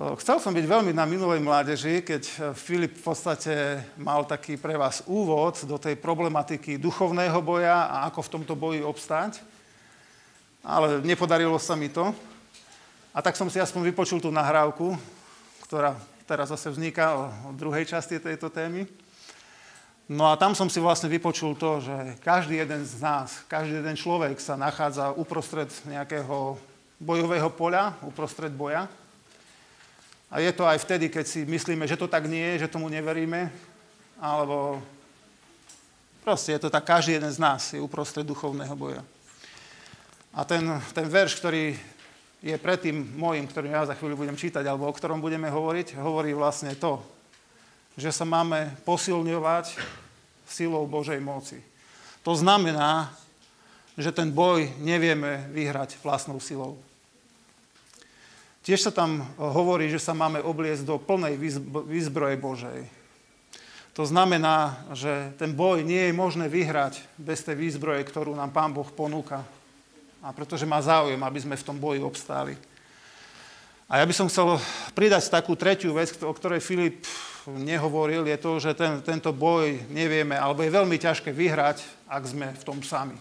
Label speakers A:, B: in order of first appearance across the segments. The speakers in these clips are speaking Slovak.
A: Chcel som byť veľmi na minulej mládeži, keď Filip v podstate mal taký pre vás úvod do tej problematiky duchovného boja a ako v tomto boji obstáť. Ale nepodarilo sa mi to. A tak som si aspoň vypočul tú nahrávku, ktorá teraz zase vzniká o druhej časti tejto témy. No a tam som si vlastne vypočul to, že každý jeden z nás, každý jeden človek sa nachádza uprostred nejakého bojového poľa, uprostred boja. A je to aj vtedy, keď si myslíme, že to tak nie je, že tomu neveríme, alebo proste je to tak, každý jeden z nás je uprostred duchovného boja. A ten, ten verš, ktorý je pred tým môjim, ktorý ja za chvíľu budem čítať, alebo o ktorom budeme hovoriť, hovorí vlastne to, že sa máme posilňovať silou Božej moci. To znamená, že ten boj nevieme vyhrať vlastnou silou. Tiež sa tam hovorí, že sa máme obliecť do plnej výzbroje Božej. To znamená, že ten boj nie je možné vyhrať bez tej výzbroje, ktorú nám Pán Boh ponúka. A pretože má záujem, aby sme v tom boji obstáli. A ja by som chcel pridať takú tretiu vec, o ktorej Filip nehovoril, je to, že ten, tento boj nevieme, alebo je veľmi ťažké vyhrať, ak sme v tom sami.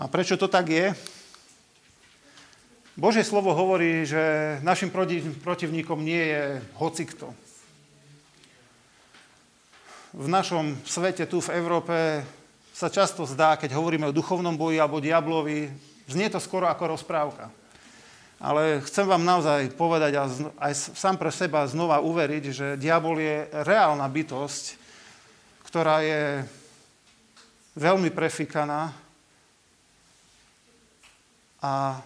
A: A prečo to tak je? Božie slovo hovorí, že našim protivníkom nie je hocikto. V našom svete, tu v Európe, sa často zdá, keď hovoríme o duchovnom boji alebo diablovi, znie to skoro ako rozprávka. Ale chcem vám naozaj povedať a aj sám pre seba znova uveriť, že diabol je reálna bytosť, ktorá je veľmi prefikaná a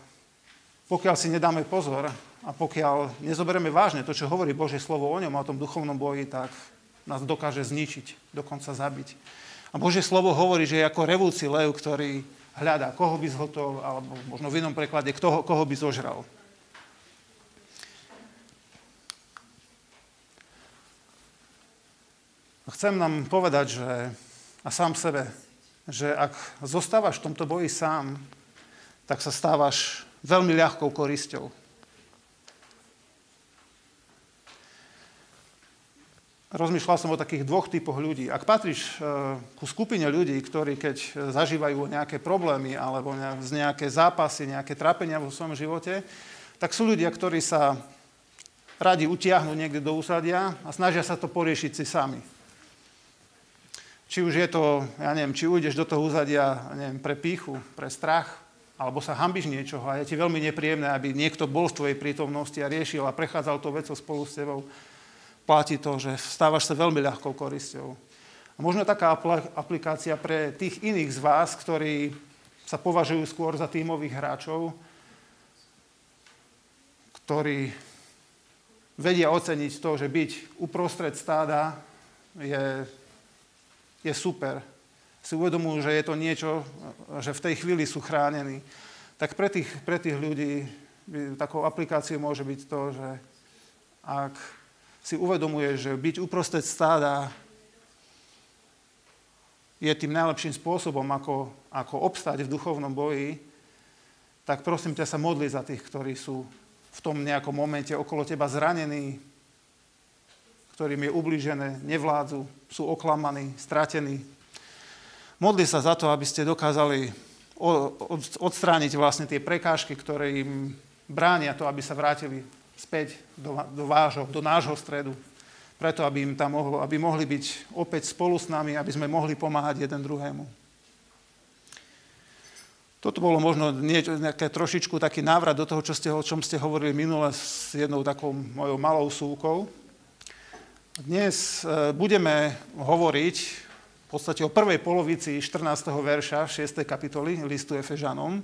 A: pokiaľ si nedáme pozor a pokiaľ nezoberieme vážne to, čo hovorí Božie slovo o ňom, o tom duchovnom boji, tak nás dokáže zničiť, dokonca zabiť. A Božie slovo hovorí, že je ako revúci lev, ktorý hľadá, koho by zhotol, alebo možno v inom preklade, kto, koho by zožral. Chcem nám povedať, že, a sám sebe, že ak zostávaš v tomto boji sám, tak sa stávaš veľmi ľahkou korisťou. Rozmýšľal som o takých dvoch typoch ľudí. Ak patríš e, ku skupine ľudí, ktorí keď zažívajú nejaké problémy alebo nejaké zápasy, nejaké trápenia vo svojom živote, tak sú ľudia, ktorí sa radi utiahnu niekde do úsadia a snažia sa to poriešiť si sami. Či už je to, ja neviem, či ujdeš do toho úzadia neviem, pre píchu, pre strach, alebo sa hambiš niečoho a je ti veľmi nepríjemné, aby niekto bol v tvojej prítomnosti a riešil a prechádzal to vecou spolu s tebou, platí to, že stávaš sa veľmi ľahkou korisťou. A možno taká aplikácia pre tých iných z vás, ktorí sa považujú skôr za tímových hráčov, ktorí vedia oceniť to, že byť uprostred stáda je, je super, si uvedomujú, že je to niečo, že v tej chvíli sú chránení. Tak pre tých, pre tých ľudí takou aplikáciou môže byť to, že ak si uvedomuje, že byť uprostred stáda je tým najlepším spôsobom, ako, ako obstať v duchovnom boji, tak prosím ťa sa modli za tých, ktorí sú v tom nejakom momente okolo teba zranení, ktorým je ubližené, nevládzu, sú oklamaní, stratení, Modli sa za to, aby ste dokázali odstrániť vlastne tie prekážky, ktoré im bránia to, aby sa vrátili späť do, do, vášho, do nášho stredu. Preto, aby im tam mohlo, aby mohli byť opäť spolu s nami, aby sme mohli pomáhať jeden druhému. Toto bolo možno niečo, nejaké trošičku taký návrat do toho, čo ste, o čom ste hovorili minule s jednou takou mojou malou súkou. Dnes e, budeme hovoriť v podstate o prvej polovici 14. verša 6. kapitoly listu Efežanom.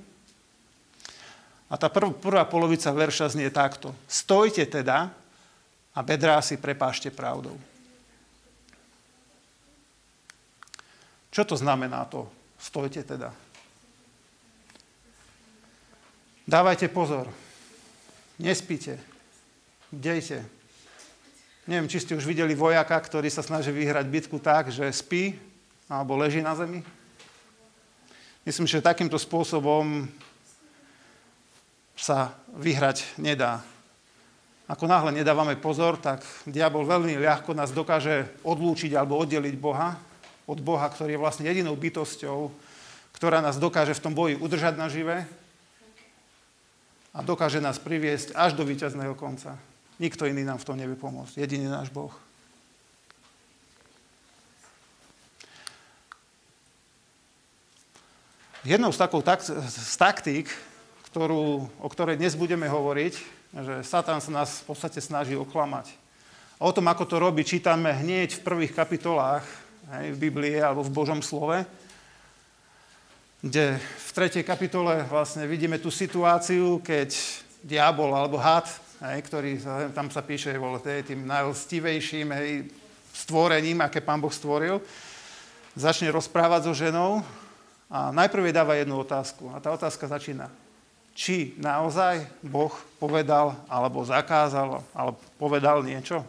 A: A tá prv, prvá polovica verša znie takto. Stojte teda a bedrá si prepášte pravdou. Čo to znamená to? Stojte teda. Dávajte pozor. Nespíte. Dejte. Neviem, či ste už videli vojaka, ktorý sa snaží vyhrať bitku tak, že spí alebo leží na zemi? Myslím, že takýmto spôsobom sa vyhrať nedá. Ako náhle nedávame pozor, tak diabol veľmi ľahko nás dokáže odlúčiť alebo oddeliť Boha od Boha, ktorý je vlastne jedinou bytosťou, ktorá nás dokáže v tom boji udržať nažive a dokáže nás priviesť až do víťazného konca. Nikto iný nám v tom nevie pomôcť, jediný náš Boh. Jednou z, takou, tak, z taktík, ktorú, o ktorej dnes budeme hovoriť, že Satan sa nás v podstate snaží oklamať. A o tom, ako to robí, čítame hneď v prvých kapitolách hej, v Biblii alebo v Božom slove, kde v tretej kapitole vlastne vidíme tú situáciu, keď diabol alebo had, hej, ktorý tam sa píše, bol tým najlstivejším hej, stvorením, aké pán Boh stvoril, začne rozprávať so ženou a najprv jej dáva jednu otázku. A tá otázka začína. Či naozaj Boh povedal, alebo zakázal, alebo povedal niečo?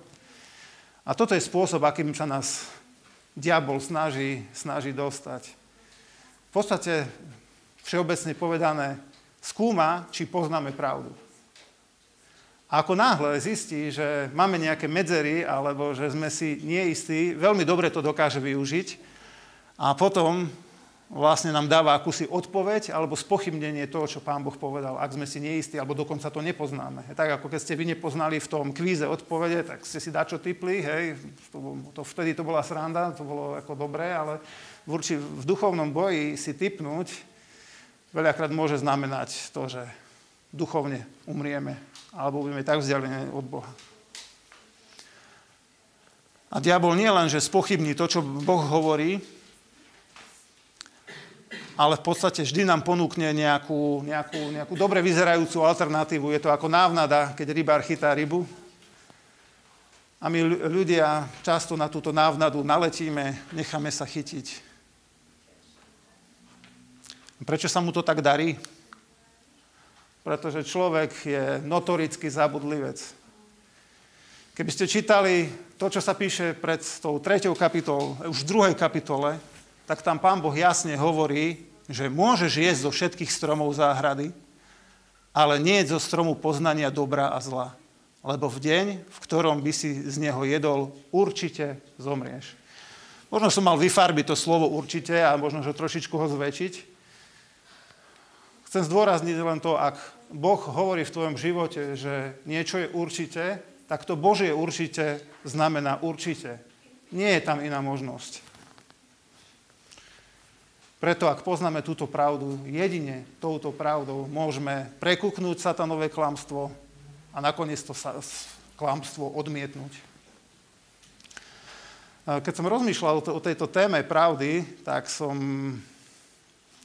A: A toto je spôsob, akým sa nás diabol snaží, snaží dostať. V podstate, všeobecne povedané, skúma, či poznáme pravdu. A ako náhle zistí, že máme nejaké medzery, alebo že sme si neistí, veľmi dobre to dokáže využiť a potom vlastne nám dáva akúsi odpoveď alebo spochybnenie toho, čo pán Boh povedal, ak sme si neistí, alebo dokonca to nepoznáme. Tak ako keď ste vy nepoznali v tom kvíze odpovede, tak ste si dačo typli, hej, to, to, vtedy to bola sranda, to bolo ako dobré, ale v, urči, v duchovnom boji si typnúť veľakrát môže znamenať to, že duchovne umrieme alebo budeme tak vzdialení od Boha. A diabol nie len, že spochybní to, čo Boh hovorí, ale v podstate vždy nám ponúkne nejakú, nejakú, nejakú dobre vyzerajúcu alternatívu. Je to ako návnada, keď rybár chytá rybu. A my ľudia často na túto návnadu naletíme, necháme sa chytiť. Prečo sa mu to tak darí? Pretože človek je notoricky zabudlivec. Keby ste čítali to, čo sa píše pred tou treťou kapitolou, už v druhej kapitole, tak tam pán Boh jasne hovorí, že môžeš jesť zo všetkých stromov záhrady, ale nie zo stromu poznania dobra a zla. Lebo v deň, v ktorom by si z neho jedol, určite zomrieš. Možno som mal vyfarbiť to slovo určite a možno, že trošičku ho zväčšiť. Chcem zdôrazniť len to, ak Boh hovorí v tvojom živote, že niečo je určite, tak to Božie určite znamená určite. Nie je tam iná možnosť. Preto ak poznáme túto pravdu, jedine touto pravdou môžeme prekúknúť satanové klamstvo a nakoniec to klamstvo odmietnúť. Keď som rozmýšľal o tejto téme pravdy, tak som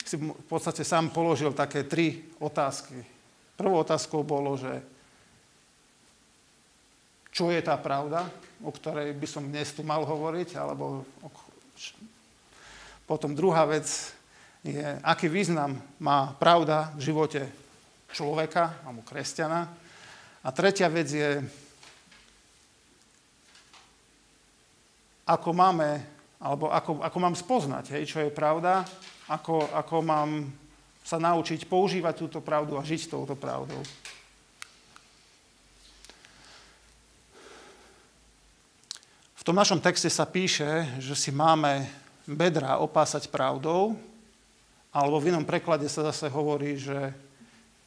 A: si v podstate sám položil také tri otázky. Prvou otázkou bolo, že čo je tá pravda, o ktorej by som dnes tu mal hovoriť, alebo potom druhá vec je, aký význam má pravda v živote človeka alebo kresťana. A tretia vec je, ako máme, alebo ako, ako mám spoznať, hej, čo je pravda, ako, ako mám sa naučiť používať túto pravdu a žiť touto pravdou. V tom našom texte sa píše, že si máme bedra opásať pravdou, alebo v inom preklade sa zase hovorí, že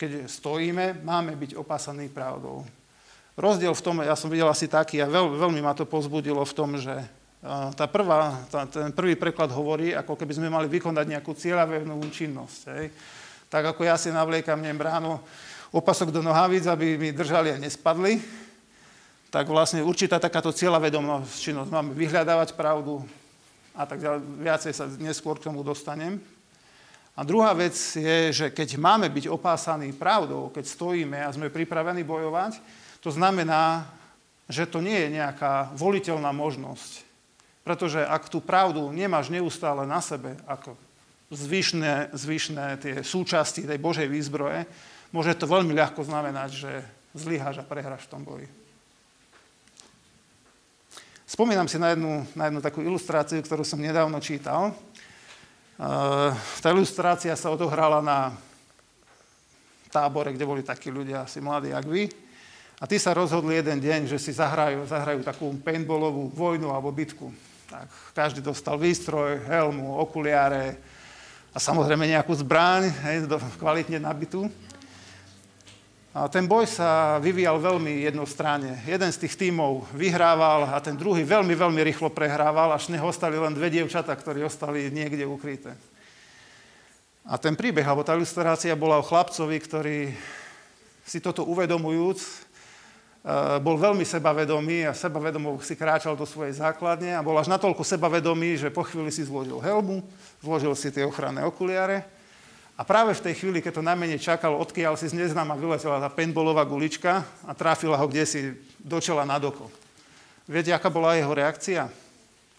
A: keď stojíme, máme byť opásaní pravdou. Rozdiel v tom, ja som videl asi taký a veľ, veľmi ma to pozbudilo v tom, že tá prvá, tá, ten prvý preklad hovorí, ako keby sme mali vykonať nejakú cieľavevnú činnosť. Hej. Tak ako ja si navliekam nem ráno opasok do nohavíc, aby mi držali a nespadli, tak vlastne určitá takáto cieľavedomá činnosť. Máme vyhľadávať pravdu, a tak ďalej. Viacej sa neskôr k tomu dostanem. A druhá vec je, že keď máme byť opásaní pravdou, keď stojíme a sme pripravení bojovať, to znamená, že to nie je nejaká voliteľná možnosť. Pretože ak tú pravdu nemáš neustále na sebe, ako zvyšné, zvyšné tie súčasti tej Božej výzbroje, môže to veľmi ľahko znamenať, že zlyháš a prehráš v tom boji. Spomínam si na jednu, na jednu takú ilustráciu, ktorú som nedávno čítal. Tá ilustrácia sa odohrala na tábore, kde boli takí ľudia asi mladí, jak vy. A tí sa rozhodli jeden deň, že si zahrajú, zahrajú takú paintballovú vojnu alebo bitku. Tak každý dostal výstroj, helmu, okuliare a samozrejme nejakú zbraň, hej, kvalitne nabitú. A ten boj sa vyvíjal veľmi jednostranne. Jeden z tých tímov vyhrával a ten druhý veľmi, veľmi rýchlo prehrával, až neho ostali len dve dievčatá, ktorí ostali niekde ukryté. A ten príbeh, alebo tá ilustrácia bola o chlapcovi, ktorý si toto uvedomujúc, e, bol veľmi sebavedomý a sebavedomo si kráčal do svojej základne a bol až natoľko sebavedomý, že po chvíli si zložil helmu, zložil si tie ochranné okuliare a práve v tej chvíli, keď to na mene čakal, odkiaľ si z neznáma vyletela tá paintballová gulička a tráfila ho kde si do čela nad oko. Viete, aká bola jeho reakcia?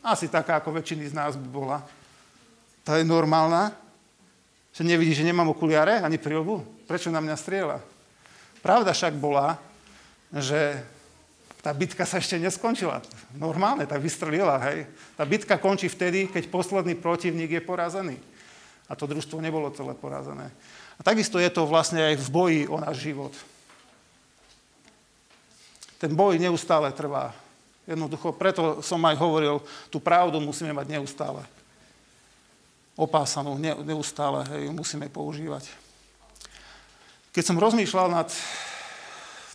A: Asi taká, ako väčšiny z nás by bola. To je normálna. Že nevidí, že nemám okuliare ani prilbu? Prečo na mňa strieľa? Pravda však bola, že tá bitka sa ešte neskončila. Normálne, tak vystrelila, hej. Tá bitka končí vtedy, keď posledný protivník je porazený a to družstvo nebolo celé porazené. A takisto je to vlastne aj v boji o náš život. Ten boj neustále trvá. Jednoducho, preto som aj hovoril, tú pravdu musíme mať neustále. Opásanú, neustále, hej, musíme používať. Keď som rozmýšľal nad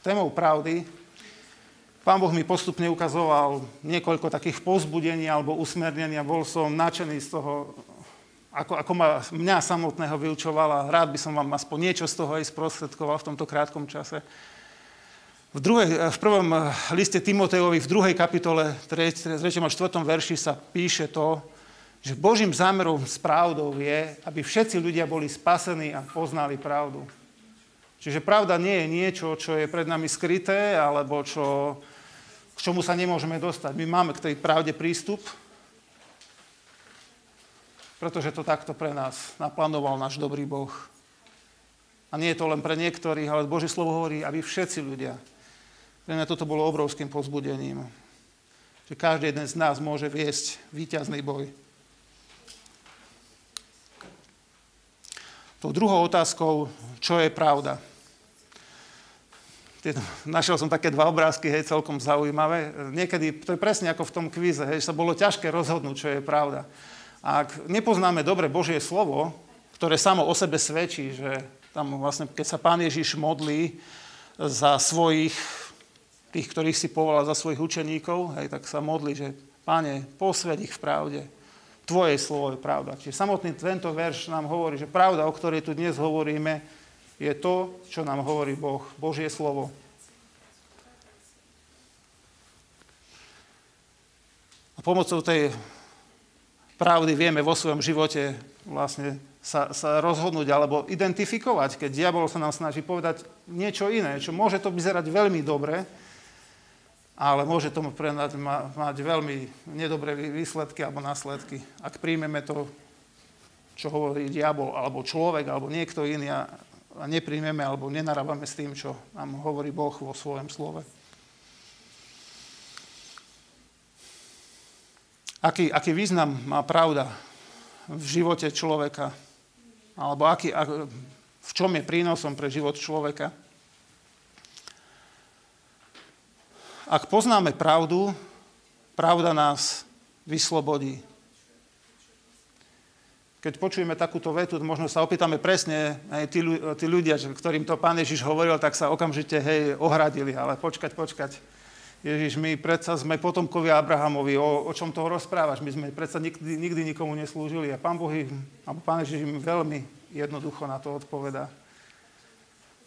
A: témou pravdy, Pán Boh mi postupne ukazoval niekoľko takých pozbudení alebo usmernenia. Bol som nadšený z toho, ako, ako ma, mňa samotného vyučovala. Rád by som vám aspoň niečo z toho aj sprostredkoval v tomto krátkom čase. V, druhej, v prvom liste Timotejovi, v druhej kapitole, 3. 3. a 4. verši sa píše to, že Božím zámerom s pravdou je, aby všetci ľudia boli spasení a poznali pravdu. Čiže pravda nie je niečo, čo je pred nami skryté, alebo čo, k čomu sa nemôžeme dostať. My máme k tej pravde prístup, pretože to takto pre nás naplánoval náš dobrý Boh. A nie je to len pre niektorých, ale Božie slovo hovorí, aby všetci ľudia. Pre mňa toto bolo obrovským pozbudením. Že každý jeden z nás môže viesť víťazný boj. Tou druhou otázkou, čo je pravda. Našiel som také dva obrázky, hej, celkom zaujímavé. Niekedy, to je presne ako v tom kvíze, hej, sa bolo ťažké rozhodnúť, čo je pravda. Ak nepoznáme dobre Božie slovo, ktoré samo o sebe svedčí, že tam vlastne, keď sa Pán Ježiš modlí za svojich, tých, ktorých si povolal za svojich učeníkov, hej, tak sa modlí, že Pane, posved ich v pravde. Tvoje slovo je pravda. Čiže samotný tento verš nám hovorí, že pravda, o ktorej tu dnes hovoríme, je to, čo nám hovorí Boh, Božie slovo. A pomocou tej pravdy vieme vo svojom živote vlastne sa, sa rozhodnúť alebo identifikovať, keď diabol sa nám snaží povedať niečo iné, čo môže to vyzerať veľmi dobre, ale môže tomu pre nás ma, mať veľmi nedobré výsledky alebo následky. Ak príjmeme to, čo hovorí diabol, alebo človek, alebo niekto iný a nepríjmeme alebo nenarábame s tým, čo nám hovorí Boh vo svojom slove. Aký, aký význam má pravda v živote človeka? Alebo aký, ak, v čom je prínosom pre život človeka? Ak poznáme pravdu, pravda nás vyslobodí. Keď počujeme takúto vetu, možno sa opýtame presne, aj tí, tí ľudia, ktorým to pán Ježiš hovoril, tak sa okamžite hej, ohradili, ale počkať, počkať Ježiš, my predsa sme potomkovia Abrahamovi, o, o čom toho rozprávaš? My sme predsa nikdy, nikdy nikomu neslúžili a Pán Boh, alebo Pán Ježiš im veľmi jednoducho na to odpoveda.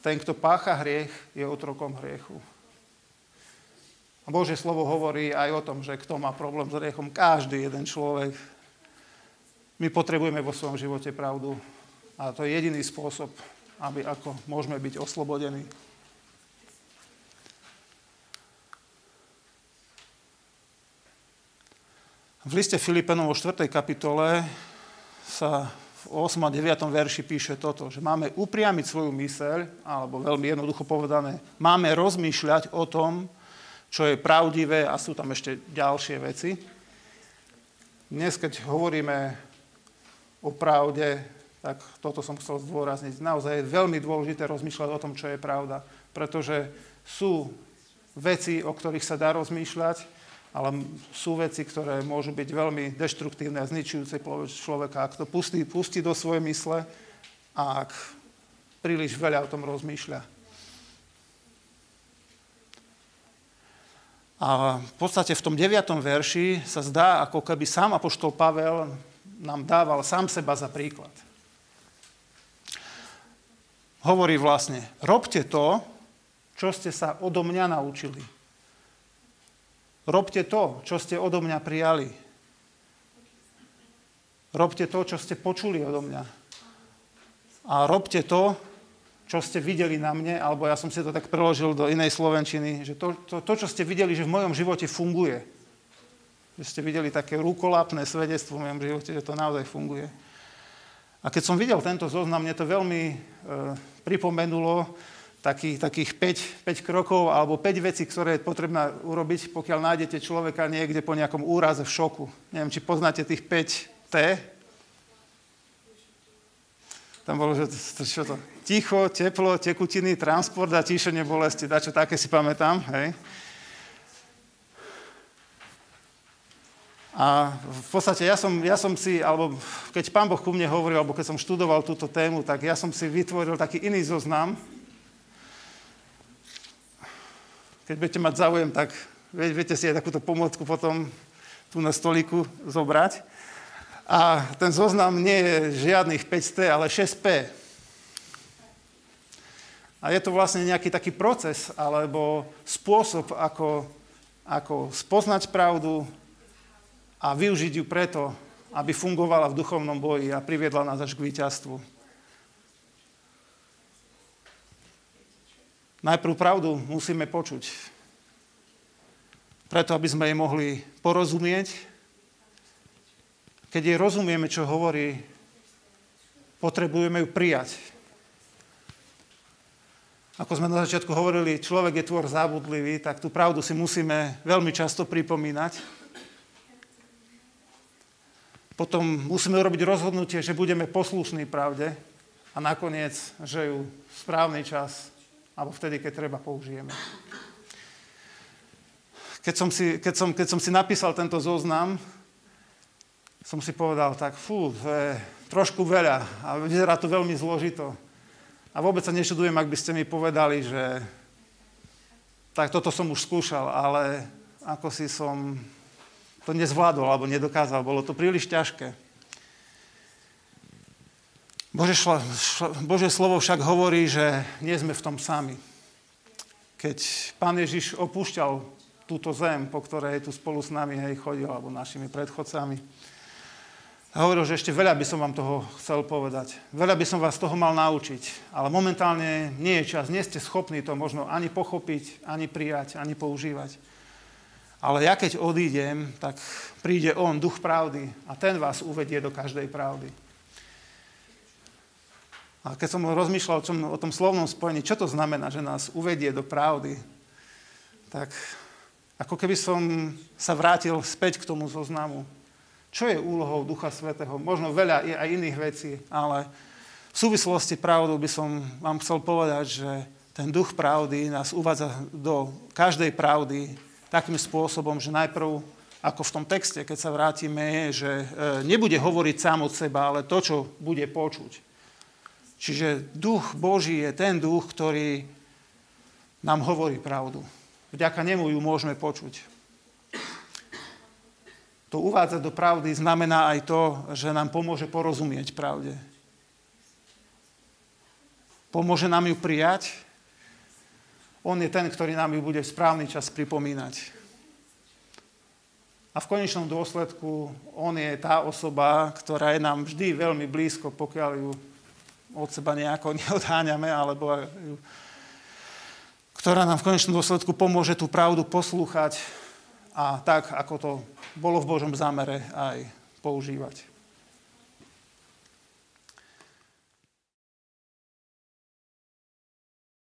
A: Ten, kto pácha hriech, je otrokom hriechu. A Bože slovo hovorí aj o tom, že kto má problém s hriechom, každý jeden človek. My potrebujeme vo svojom živote pravdu. A to je jediný spôsob, aby ako môžeme byť oslobodení. V liste Filipenom vo 4. kapitole sa v 8. a 9. verši píše toto, že máme upriamiť svoju myseľ, alebo veľmi jednoducho povedané, máme rozmýšľať o tom, čo je pravdivé a sú tam ešte ďalšie veci. Dnes, keď hovoríme o pravde, Tak toto som chcel zdôrazniť. Naozaj je veľmi dôležité rozmýšľať o tom, čo je pravda. Pretože sú veci, o ktorých sa dá rozmýšľať, ale sú veci, ktoré môžu byť veľmi deštruktívne a zničujúce človeka, ak to pustí, pustí do svojej mysle a ak príliš veľa o tom rozmýšľa. A v podstate v tom 9. verši sa zdá, ako keby sám Apoštol Pavel nám dával sám seba za príklad hovorí vlastne, robte to, čo ste sa odo mňa naučili. Robte to, čo ste odo mňa prijali. Robte to, čo ste počuli odo mňa. A robte to, čo ste videli na mne, alebo ja som si to tak preložil do inej slovenčiny, že to, to, to čo ste videli, že v mojom živote funguje. Že ste videli také rukolapné svedectvo v mojom živote, že to naozaj funguje. A keď som videl tento zoznam, mne to veľmi e, pripomenulo taký, takých 5, 5 krokov alebo 5 vecí, ktoré je potrebné urobiť, pokiaľ nájdete človeka niekde po nejakom úraze v šoku. Neviem, či poznáte tých 5 T. Tam bolo, že to, čo to? Ticho, teplo, tekutiny, transport a tíšenie bolesti. Dačo také si pamätám. Hej. A v podstate ja som, ja som si, alebo keď pán Boh ku mne hovoril, alebo keď som študoval túto tému, tak ja som si vytvoril taký iný zoznam. Keď budete mať záujem, tak viete si aj takúto pomôcku potom tu na stoliku zobrať. A ten zoznam nie je žiadnych 5T, ale 6P. A je to vlastne nejaký taký proces, alebo spôsob, ako, ako spoznať pravdu, a využiť ju preto, aby fungovala v duchovnom boji a priviedla nás až k víťazstvu. Najprv pravdu musíme počuť. Preto, aby sme jej mohli porozumieť. Keď jej rozumieme, čo hovorí, potrebujeme ju prijať. Ako sme na začiatku hovorili, človek je tvor zábudlivý, tak tú pravdu si musíme veľmi často pripomínať potom musíme urobiť rozhodnutie, že budeme poslušní pravde a nakoniec, že ju správny čas alebo vtedy, keď treba, použijeme. Keď som si, keď som, keď som si napísal tento zoznam, som si povedal tak, fú, to je trošku veľa a vyzerá to veľmi zložito. A vôbec sa nešudujem, ak by ste mi povedali, že tak toto som už skúšal, ale ako si som to nezvládol alebo nedokázal. Bolo to príliš ťažké. Bože, šla, šla, Bože slovo však hovorí, že nie sme v tom sami. Keď Pán Ježiš opúšťal túto zem, po ktorej tu spolu s nami hej, chodil, alebo našimi predchodcami, hovoril, že ešte veľa by som vám toho chcel povedať. Veľa by som vás toho mal naučiť. Ale momentálne nie je čas. Nie ste schopní to možno ani pochopiť, ani prijať, ani používať. Ale ja keď odídem, tak príde On, duch pravdy, a ten vás uvedie do každej pravdy. A keď som rozmýšľal o tom, o tom slovnom spojení, čo to znamená, že nás uvedie do pravdy, tak ako keby som sa vrátil späť k tomu zoznamu. Čo je úlohou Ducha Svetého? Možno veľa je aj iných vecí, ale v súvislosti pravdou by som vám chcel povedať, že ten duch pravdy nás uvádza do každej pravdy, takým spôsobom, že najprv, ako v tom texte, keď sa vrátime, je, že e, nebude hovoriť sám od seba, ale to, čo bude počuť. Čiže duch Boží je ten duch, ktorý nám hovorí pravdu. Vďaka nemu ju môžeme počuť. To uvádzať do pravdy znamená aj to, že nám pomôže porozumieť pravde. Pomôže nám ju prijať on je ten, ktorý nám ju bude v správny čas pripomínať. A v konečnom dôsledku on je tá osoba, ktorá je nám vždy veľmi blízko, pokiaľ ju od seba nejako neodháňame, alebo ktorá nám v konečnom dôsledku pomôže tú pravdu poslúchať a tak, ako to bolo v Božom zámere, aj používať.